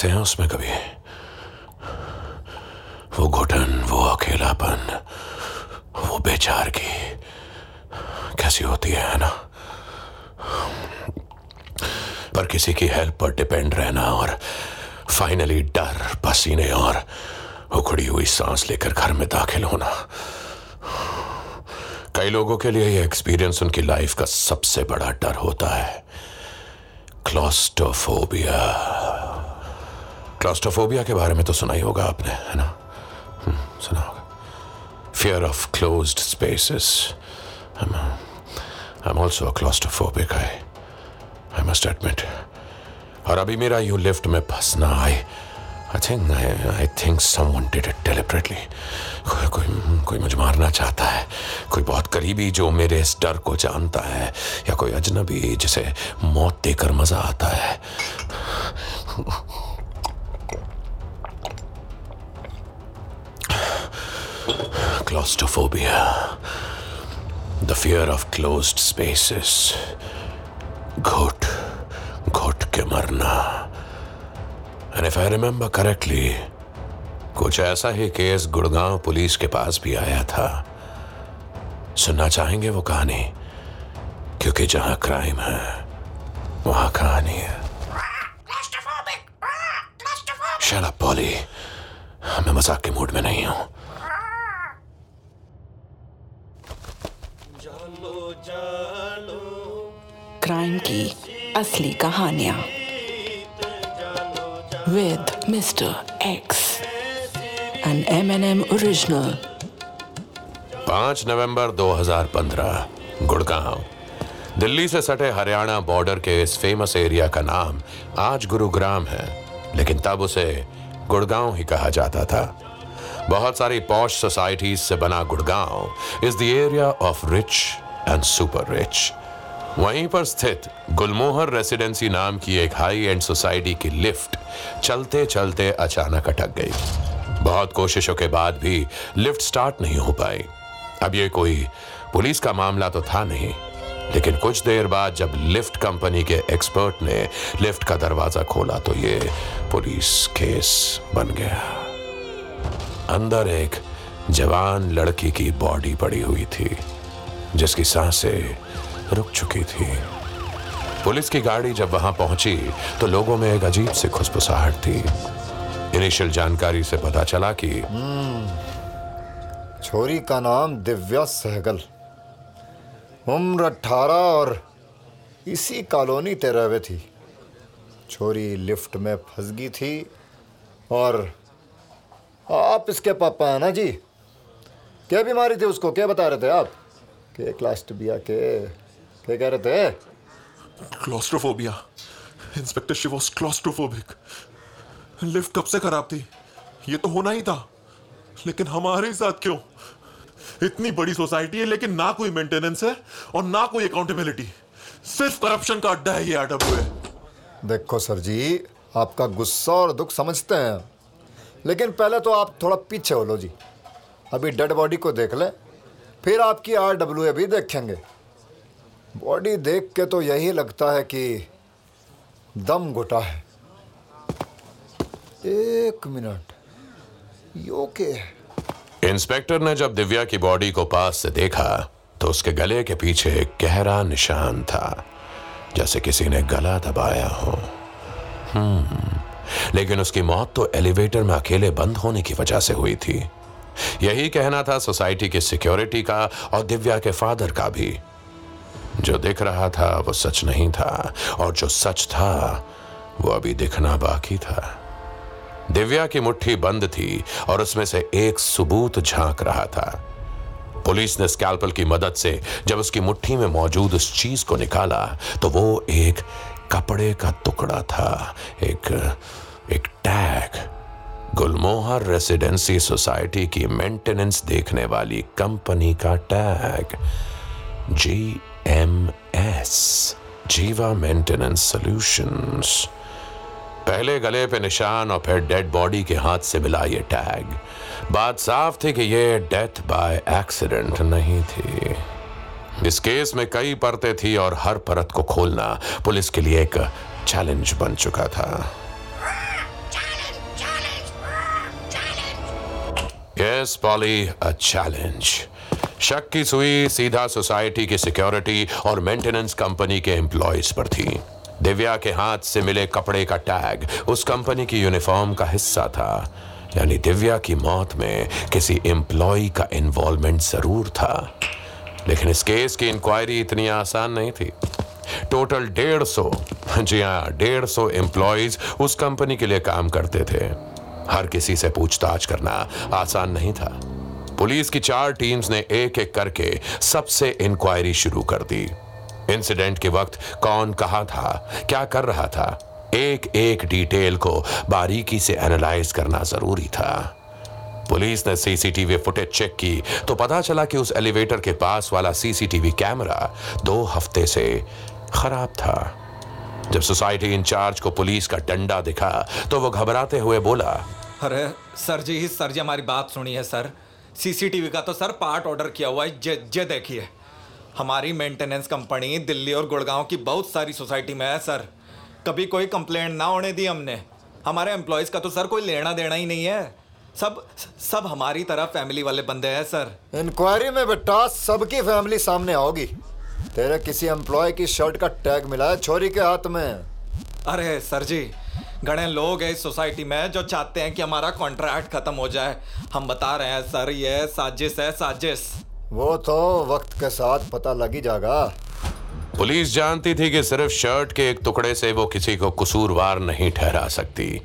हंसे हैं उसमें कभी। वो घुटन, वो अकेलापन, वो बेचार की कैसी होती है ना? पर किसी की हेल्प पर डिपेंड रहना और फाइनली डर, पसीने और उखड़ी हुई सांस लेकर घर में दाखिल होना। कई लोगों के लिए यह एक्सपीरियंस उनकी लाइफ का सबसे बड़ा डर होता है। क्लॉस्टोफोबिया क्लॉस्टोफोबिया के बारे में तो सुना ही होगा आपने है ना? हम्म, सुना होगा। Fear of closed spaces I am also claustrophobic I I must admit और अभी मेरा यूँ लिफ्ट में फंसना I I think I think someone did it deliberately कोई कोई कोई मुझे मारना चाहता है। कोई बहुत करीबी जो मेरे इस डर को जानता है या कोई अजनबी जिसे मौत देकर मज़ा आता है। Claustrophobia, the fear of closed spaces, घुट घुट के मरना and if I remember correctly कुछ ऐसा ही केस गुड़गांव पुलिस के पास भी आया था। सुनना चाहेंगे वो कहानी? क्योंकि जहाँ क्राइम है वहाँ कहानी है। शट अप पॉली मैं मज़ाक के मूड में नहीं हूँ। क्राइम की असली कहानियाँ। With Mister X N M N M original पाँच नवंबर 2015 गुड़गांव। दिल्ली से सटे हरियाणा बॉर्डर के इस फ़ेमस एरिया का नाम आज गुरुग्राम है, लेकिन तब उसे गुड़गांव ही कहा जाता था। बहुत सारी पॉश सोसाइटीज से बना Gurgaon. Is the area of rich and super rich वहीं पर स्थित गुलमोहर रेसिडेंसी नाम की एक हाई एंड सोसाइटी की लिफ्ट चलते चलते अचानक अटक गई। बहुत कोशिशों के बाद भी लिफ्ट स्टार्ट नहीं हो पाई। अब ये कोई पुलिस का मामला तो था नहीं, लेकिन कुछ देर बाद जब लिफ्ट कंपनी के एक्सपर्ट ने लिफ्ट का दरवाज़ा खोला तो ये पुलिस केस बन गया। अंदर एक जवान लड़की की बॉडी पड़ी हुई थी। जिसकी साँसें रुक चुकी थी। पुलिस की गाड़ी जब वहाँ पहुँची तो लोगों में एक अजीब सी खुशबुसाहट थी। इनिशियल जानकारी से पता चला कि छोरी का नाम दिव्या सहगल। उम्र अठारह और इसी कॉलोनी तेरहवे थी। छोरी लिफ्ट में फंस गई थी और आप इसके पापा हैं ना जी? क्या बीमारी थी उसको? क्या बता रहे थे आप? के क्लास्टबिया के क्या कह रहे थे? क्लॉस्ट्रोफोबिया। इंस्पेक्टर शिवोस क्लॉस्ट्रोफोबिक। लिफ्ट कब से खराब थी? ये तो होना ही था। लेकिन हमारे साथ क्यों? इतनी बड़ी सोसाइटी है लेकिन ना कोई मेंटेनेंस है और ना कोई अकाउंटेबिलिटी सिर्फ़ करप्शन का अड्डा है ये आरडब्ल्यू देखो सर जी आपका गुस्सा और दुख समझते हैं। लेकिन पहले तो आप थोड़ा पीछे हो लो जी। अभी डेड बॉडी को देख ले। फिर आपकी आर डब्ल्यू भी देखेंगे। बॉडी देख के तो यही लगता है कि दम घुटा है। एक मिनट। यो के है। इंस्पेक्टर ने जब दिव्या की बॉडी को पास से देखा तो उसके गले के पीछे एक गहरा निशान था, जैसे किसी ने गला दबाया हो। हम्म। लेकिन उसकी मौत तो एलिवेटर में अकेले बंद होने की वजह से हुई थी। यही कहना था सोसाइटी की सिक्योरिटी का और दिव्या के फादर का भी। जो दिख रहा था, वो सच नहीं था, और जो सच था, वो अभी दिखना बाकी था। दिव्या की मुट्ठी बंद थी और उसमें से एक सबूत झाँक रहा था। पुलिस ने स्कैल्पल की मदद से जब उसकी मुट्ठी में मौजूद उस चीज़ को निकाला तो वो एक कपड़े का टुकड़ा था, एक एक टैग। गुलमोहर रेसिडेंसी सोसाइटी की मेंटेनेंस देखने वाली कंपनी का tag G M S Jeeva maintenance solutions. पहले गले पे निशान और फिर डेड बॉडी के हाथ से मिला ये टैग। बात साफ़ थी कि ये डेथ बाय एक्सीडेंट नहीं थी। इस केस में कई परतें थी और हर परत को खोलना पुलिस के लिए एक चैलेंज बन चुका था। यस पॉली अ चैलेंज शक की सुई सीधा सोसाइटी की सिक्योरिटी और मेंटेनेंस कंपनी के एम्प्लॉयज़ पर थी दिव्या के हाथ से मिले कपड़े का टैग उस कंपनी की यूनिफॉर्म का हिस्सा था यानी दिव्या की मौत में किसी एम्प्लॉय का इन्वॉल्वमेंट ज़रूर था लेकिन इस केस की इंक्वायरी इतनी आसान नहीं थी टोटल डेढ़ सौ, जी हाँ डेढ़ सौ एम्प्लॉयज़ उस कंपनी के लिए काम करते थे। हर किसी से पूछताछ करना आसान नहीं था। पुलिस की चार टीम्स ने एक एक करके सबसे इंक्वायरी शुरू कर दी। इंसिडेंट के वक्त कौन कहा था, क्या कर रहा था एक एक डिटेल को बारीकी से एनालाइज करना ज़रूरी था। पुलिस ने सीसीटीवी फुटेज चेक की तो पता चला कि उस एलिवेटर के पास वाला सीसीटीवी कैमरा दो हफ़्ते से खराब था। जब सोसाइटी इंचार्ज को पुलिस का डंडा दिखा तो वो घबराते हुए बोला अरे सर जी ही सर जी हमारी बात सुनी है सर। सीसीटीवी का तो सर पार्ट ऑर्डर किया हुआ है। जे जे देखिए। हमारी मेंटेनेंस कंपनी दिल्ली और गुड़गांव की बहुत सारी सोसाइटी में है सर। कभी कोई कंप्लेंट ना होने दी हमने। हमारे एम्प्लॉयज़ का तो सर कोई लेना देना ही नहीं है। सब सब हमारी तरह फैमिली वाले बंदे हैं सर। इंक्वायरी में बेटा सबकी फैमिली सामने आओगी। तेरे किसी एम्प्लॉय की शर्ट का टैग मिला है छोरी के हाथ में। अरे सर जी घने लोग हैं इस सोसाइटी में जो चाहते हैं कि हमारा कॉन्ट्रैक्ट खत्म हो जाए। हम बता रहे हैं सर ये साजिश है साजिश। वो तो वक्त के साथ पता लग ही जाएगा। पुलिस जानती थी कि सिर्फ़ शर्ट के एक टुकड़े से वो किसी को कसूरवार नहीं ठहरा सकती।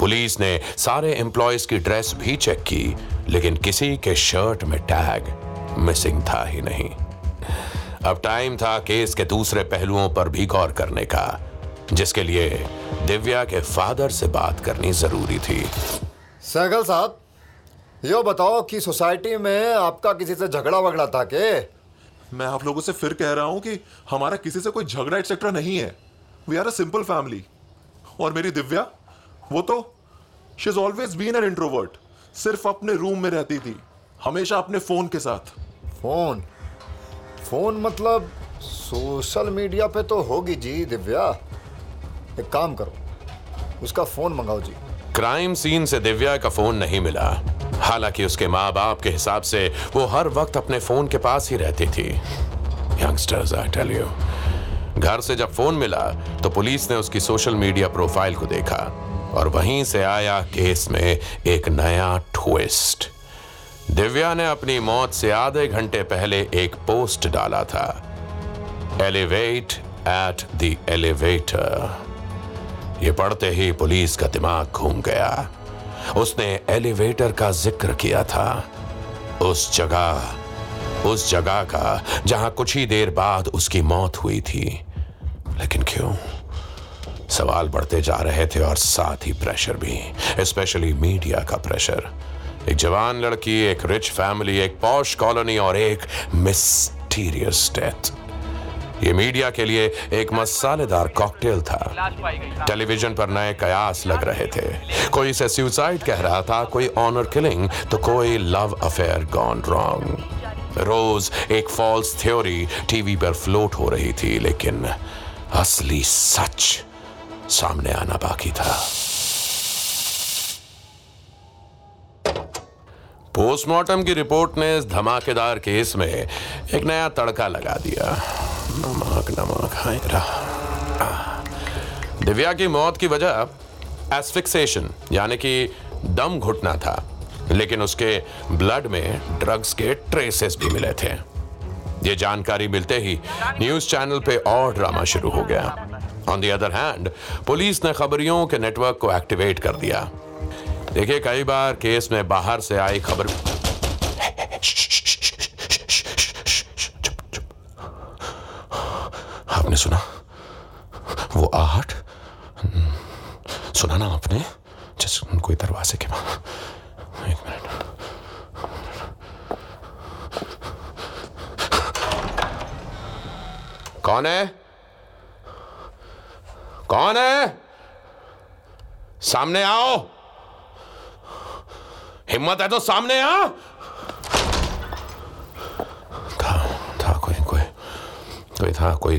पुलिस ने सारे एम्प्लॉयज़ की ड्रेस भी चेक की लेकिन किसी के शर्ट में टैग मिसिंग था ही नहीं। अब टाइम था केस के दूसरे पहलुओं पर भी गौर करने का। जिसके लिए दिव्या के फादर से बात करनी ज़रूरी थी। सहगल साहब यो बताओ कि सोसाइटी में आपका किसी से झगड़ा वगड़ा था के? मैं आप लोगों से फिर कह रहा हूँ कि हमारा किसी से कोई झगड़ा एक्सेट्रा नहीं है। We are a simple family और मेरी दिव्या वो तो she is always been an introvert सिर्फ़ अपने रूम में रहती थी। हमेशा अपने फ़ोन के साथ। फ़ोन फ़ोन मतलब सोशल मीडिया पे तो होगी जी दिव्या। एक काम करो, उसका फ़ोन मंगाओ जी। क्राइम सीन से दिव्या का फ़ोन नहीं मिला। हालाँकि उसके माँ बाप के हिसाब से वो हर वक्त अपने फ़ोन के पास ही रहती थी। यंगस्टर्स आई टेल यू घर से जब फ़ोन मिला तो पुलिस ने उसकी सोशल मीडिया प्रोफ़ाइल को देखा और वहीं से आया केस में एक नया ट्विस्ट दिव्या ने अपनी मौत से आधे घंटे पहले एक पोस्ट डाला था। एलिवेट एट द एलिवेटर ये पढ़ते ही पुलिस का दिमाग घूम गया। उसने एलिवेटर का ज़िक्र किया था। उस जगह उस जगह का, जहाँ कुछ ही देर बाद उसकी मौत हुई थी। लेकिन क्यों? सवाल बढ़ते जा रहे थे और साथ ही प्रेशर भी स्पेशली मीडिया का प्रेशर एक जवान लड़की, एक रिच फैमिली एक पॉश कॉलोनी और एक मिस्टीरियस डेथ ये मीडिया के लिए एक मसालेदार कॉकटेल था। टेलीविज़न पर नए कयास लग रहे थे। कोई इसे सुसाइड कह रहा था, कोई ऑनर किलिंग तो कोई लव अफेयर गॉन रॉन्ग रोज एक फॉल्स थ्योरी टीवी पर फ्लोट हो रही थी, लेकिन असली सच सामने आना बाकी था। पोस्टमार्टम की रिपोर्ट ने इस धमाकेदार केस में एक नया तड़का लगा दिया। नमक नमक दिव्या की मौत की वजह एस्फिक्सेशन यानी कि दम घुटना था। लेकिन उसके ब्लड में ड्रग्स के ट्रेसेस भी मिले थे। ये जानकारी मिलते ही न्यूज़ चैनल पे और ड्रामा शुरू हो गया। On the other hand police ने खबरियों के नेटवर्क को एक्टिवेट कर दिया। देखिए, कई बार केस में बाहर से आई खबर आपने सुना? वो आहट? सुना ना आपने? जैसे कोई दरवाजे के वहाँ एक मिनट। कौन है? कौन है? सामने आओ। हिम्मत है तो सामने आ। था था कोई कोई कोई था, कोई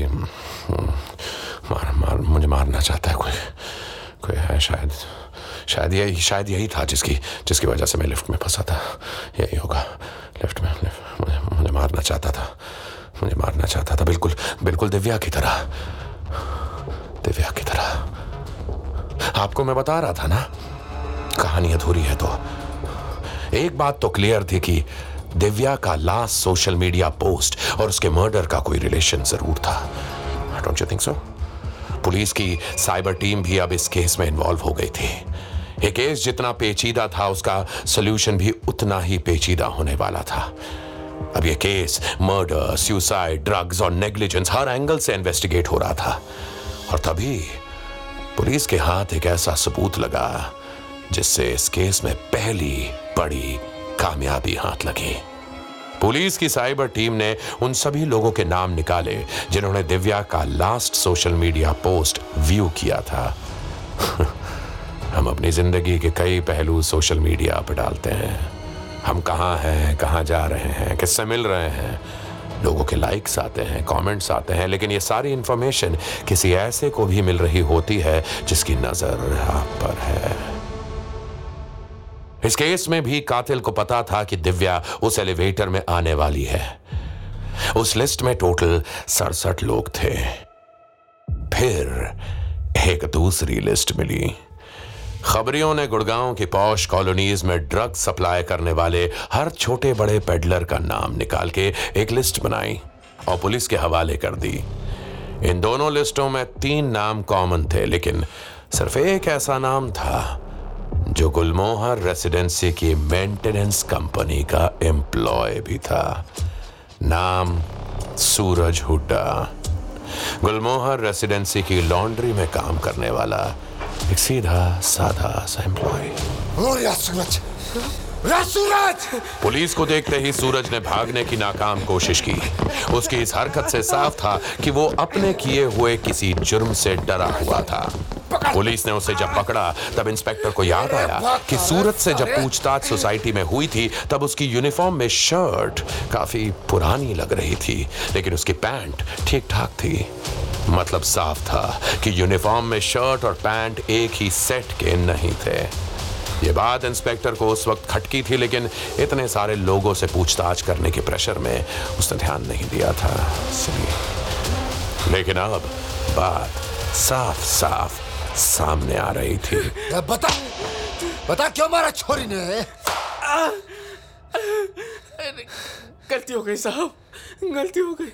मार मुझे मारना चाहता है कोई कोई है शायद शायद यही शायद यही था जिसकी जिसकी वजह से मैं लिफ्ट में फंसा था। यही होगा लिफ्ट में लिफ्ट, मुझे मुझे मारना चाहता था मुझे मारना चाहता था। बिल्कुल बिल्कुल दिव्या की तरह दिव्या की तरह। आपको मैं बता रहा था ना कहानी अधूरी है तो। एक बात तो क्लियर थी कि दिव्या का लास्ट सोशल मीडिया पोस्ट और उसके मर्डर का कोई रिलेशन ज़रूर था। Don't you think so police की साइबर टीम भी अब इस केस में इन्वॉल्व हो गई थी। ये केस जितना पेचीदा था, उसका सोल्यूशन भी उतना ही पेचीदा होने वाला था। अब ये केस मर्डर सुसाइड ड्रग्स और नेग्लिजेंस हर एंगल से इन्वेस्टिगेट हो रहा था। और तभी पुलिस के हाथ एक ऐसा सबूत लगा, जिससे इस केस में पहली बड़ी कामयाबी हाथ लगी। पुलिस की साइबर टीम ने उन सभी लोगों के नाम निकाले, जिन्होंने दिव्या का last social media post view किया था। हम अपनी ज़िंदगी के कई पहलू सोशल मीडिया पर डालते हैं। हम कहाँ हैं, कहाँ जा रहे हैं, किससे मिल रहे हैं? लोगों के लाइक्स आते हैं कमेंट्स आते हैं, लेकिन ये सारी इंफॉर्मेशन किसी ऐसे को भी मिल रही होती है जिसकी नज़र आप पर है। इस केस में भी कातिल को पता था कि दिव्या उस एलिवेटर में आने वाली है। उस लिस्ट में टोटल सड़सठ लोग थे। फिर एक दूसरी लिस्ट मिली। खबरियों ने गुड़गांव की पौश कॉलोनीज में ड्रग सप्लाई करने वाले हर छोटे बड़े पेडलर का नाम निकाल के एक लिस्ट बनाई और पुलिस के हवाले कर दी। इन दोनों लिस्टों में तीन नाम कॉमन थे, लेकिन सिर्फ़ एक ऐसा नाम था। जो गुलमोहर रेसिडेंसी की मेंटेनेंस कंपनी का एम्प्लॉय भी था। नाम सूरज हुड्डा। गुलमोहर रेसिडेंसी की लॉन्ड्री में काम करने वाला एक सीधा, साधा सा एम्प्लॉय। सूरज! पुलिस को देखते ही सूरज ने भागने की नाकाम कोशिश की। उसकी इस हरकत से साफ़ था कि वो अपने किए हुए किसी जुर्म से डरा हुआ था। पुलिस ने उसे जब पकड़ा तब इंस्पेक्टर को याद आया कि सूरज से जब पूछताछ सोसाइटी में हुई थी तब उसकी यूनिफॉर्म में शर्ट काफ़ी पुरानी लग रही थी लेकिन उसकी पैंट ठीक ठाक थी। मतलब साफ़ था कि यूनिफॉर्म में शर्ट और पैंट एक ही सेट के नहीं थे। ये बात इंस्पेक्टर को उस वक्त खटकी थी लेकिन इतने सारे लोगों से पूछताछ करने के प्रेशर में उसने ध्यान नहीं दिया था। इसलिए लेकिन अब बात साफ़ साफ़ सामने आ रही थी। बता बता क्यों मारा छोरी ने? गलती हो गई साहब गलती हो गई।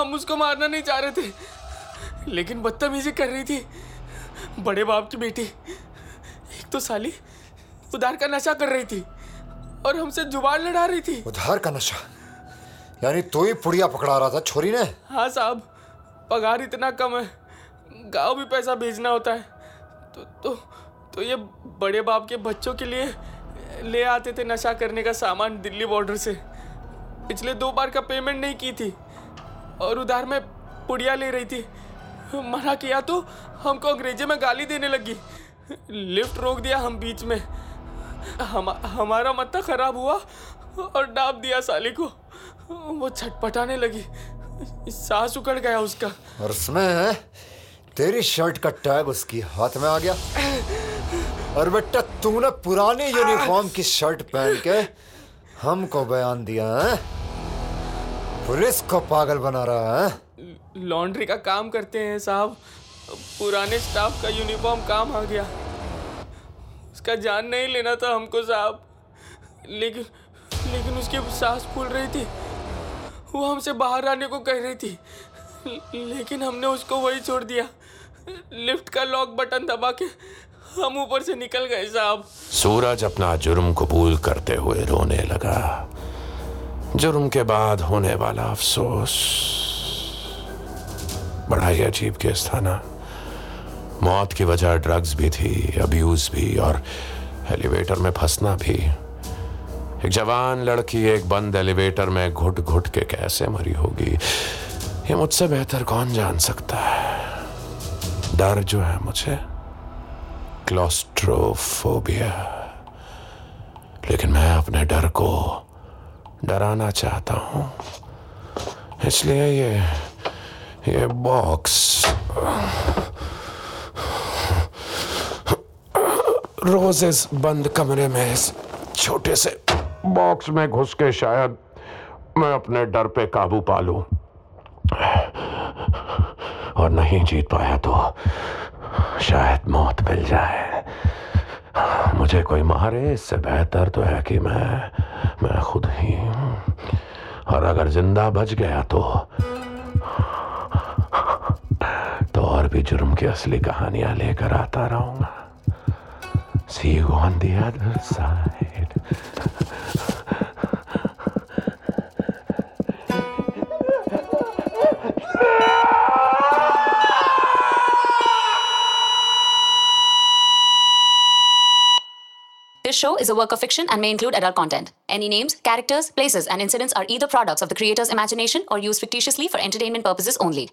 हम उसको मारना नहीं चाह रहे थे लेकिन बदतमीजी कर रही थी। बड़े बाप की बेटी तो साली उधार का नशा कर रही थी और हमसे ज़ुबान लड़ा रही थी। उधार का नशा? यानी तू ही पुड़िया पकड़ा रहा था छोरी ने? हाँ साहब पगार इतना कम है गाँव भी पैसा भेजना होता है। तो तो तो ये बड़े बाप के बच्चों के लिए ले आते थे नशा करने का सामान दिल्ली बॉर्डर से। पिछले दो बार का पेमेंट नहीं की थी और उधार में पुड़िया ले रही थी। मना किया तो हमको अंग्रेज़ी में गाली देने लगी। लिफ्ट रोक दिया हम बीच में। हम हमारा मत्ता खराब हुआ और डाब दिया साली को। वो छटपटाने लगी। सांस उकड़ गया उसका। और उसमें तेरी शर्ट का टैग उसकी हाथ में आ गया। और बेटा तूने पुरानी यूनिफॉर्म की शर्ट पहन के हमको बयान दिया है? पुलिस को पागल बना रहा है? लॉन्ड्री का काम करते हैं साहब। पुराने स्टाफ का यूनिफॉर्म काम आ गया। उसका जान नहीं लेना था हमको साहब। लेकिन लेकिन उसकी सांस फूल रही थी। वो हमसे बाहर आने को कह रही थी। लेकिन हमने उसको वही छोड़ दिया। लिफ्ट का लॉक बटन दबा के हम ऊपर से निकल गए साहब। सूरज अपना जुर्म कबूल करते हुए रोने लगा। जुर्म के बाद होने वाला अफसोस। बड़ा ही अजीब केस था ना। मौत की वजह ड्रग्स भी थी अब्यूज भी और एलिवेटर में फंसना भी। एक जवान लड़की एक बंद एलिवेटर में घुट घुट के कैसे मरी होगी? ये मुझसे बेहतर कौन जान सकता है? डर जो है मुझे। क्लोस्ट्रोफोबिया लेकिन मैं अपने डर को डराना चाहता हूँ। इसलिए ये ये बॉक्स रोज इस बंद कमरे में इस छोटे से बॉक्स में घुस के शायद मैं अपने डर पे काबू पा लूँ। और नहीं जीत पाया तो शायद मौत मिल जाए। मुझे कोई मारे, इससे बेहतर तो है कि मैं मैं खुद हूँ। और अगर ज़िंदा बच गया तो तो और भी जुर्म की असली कहानियाँ लेकर आता रहूँगा। See you on the other side. This show is a work of fiction and may include adult content. Any names, characters, places, and incidents are either products of the creator's imagination or used fictitiously for entertainment purposes only.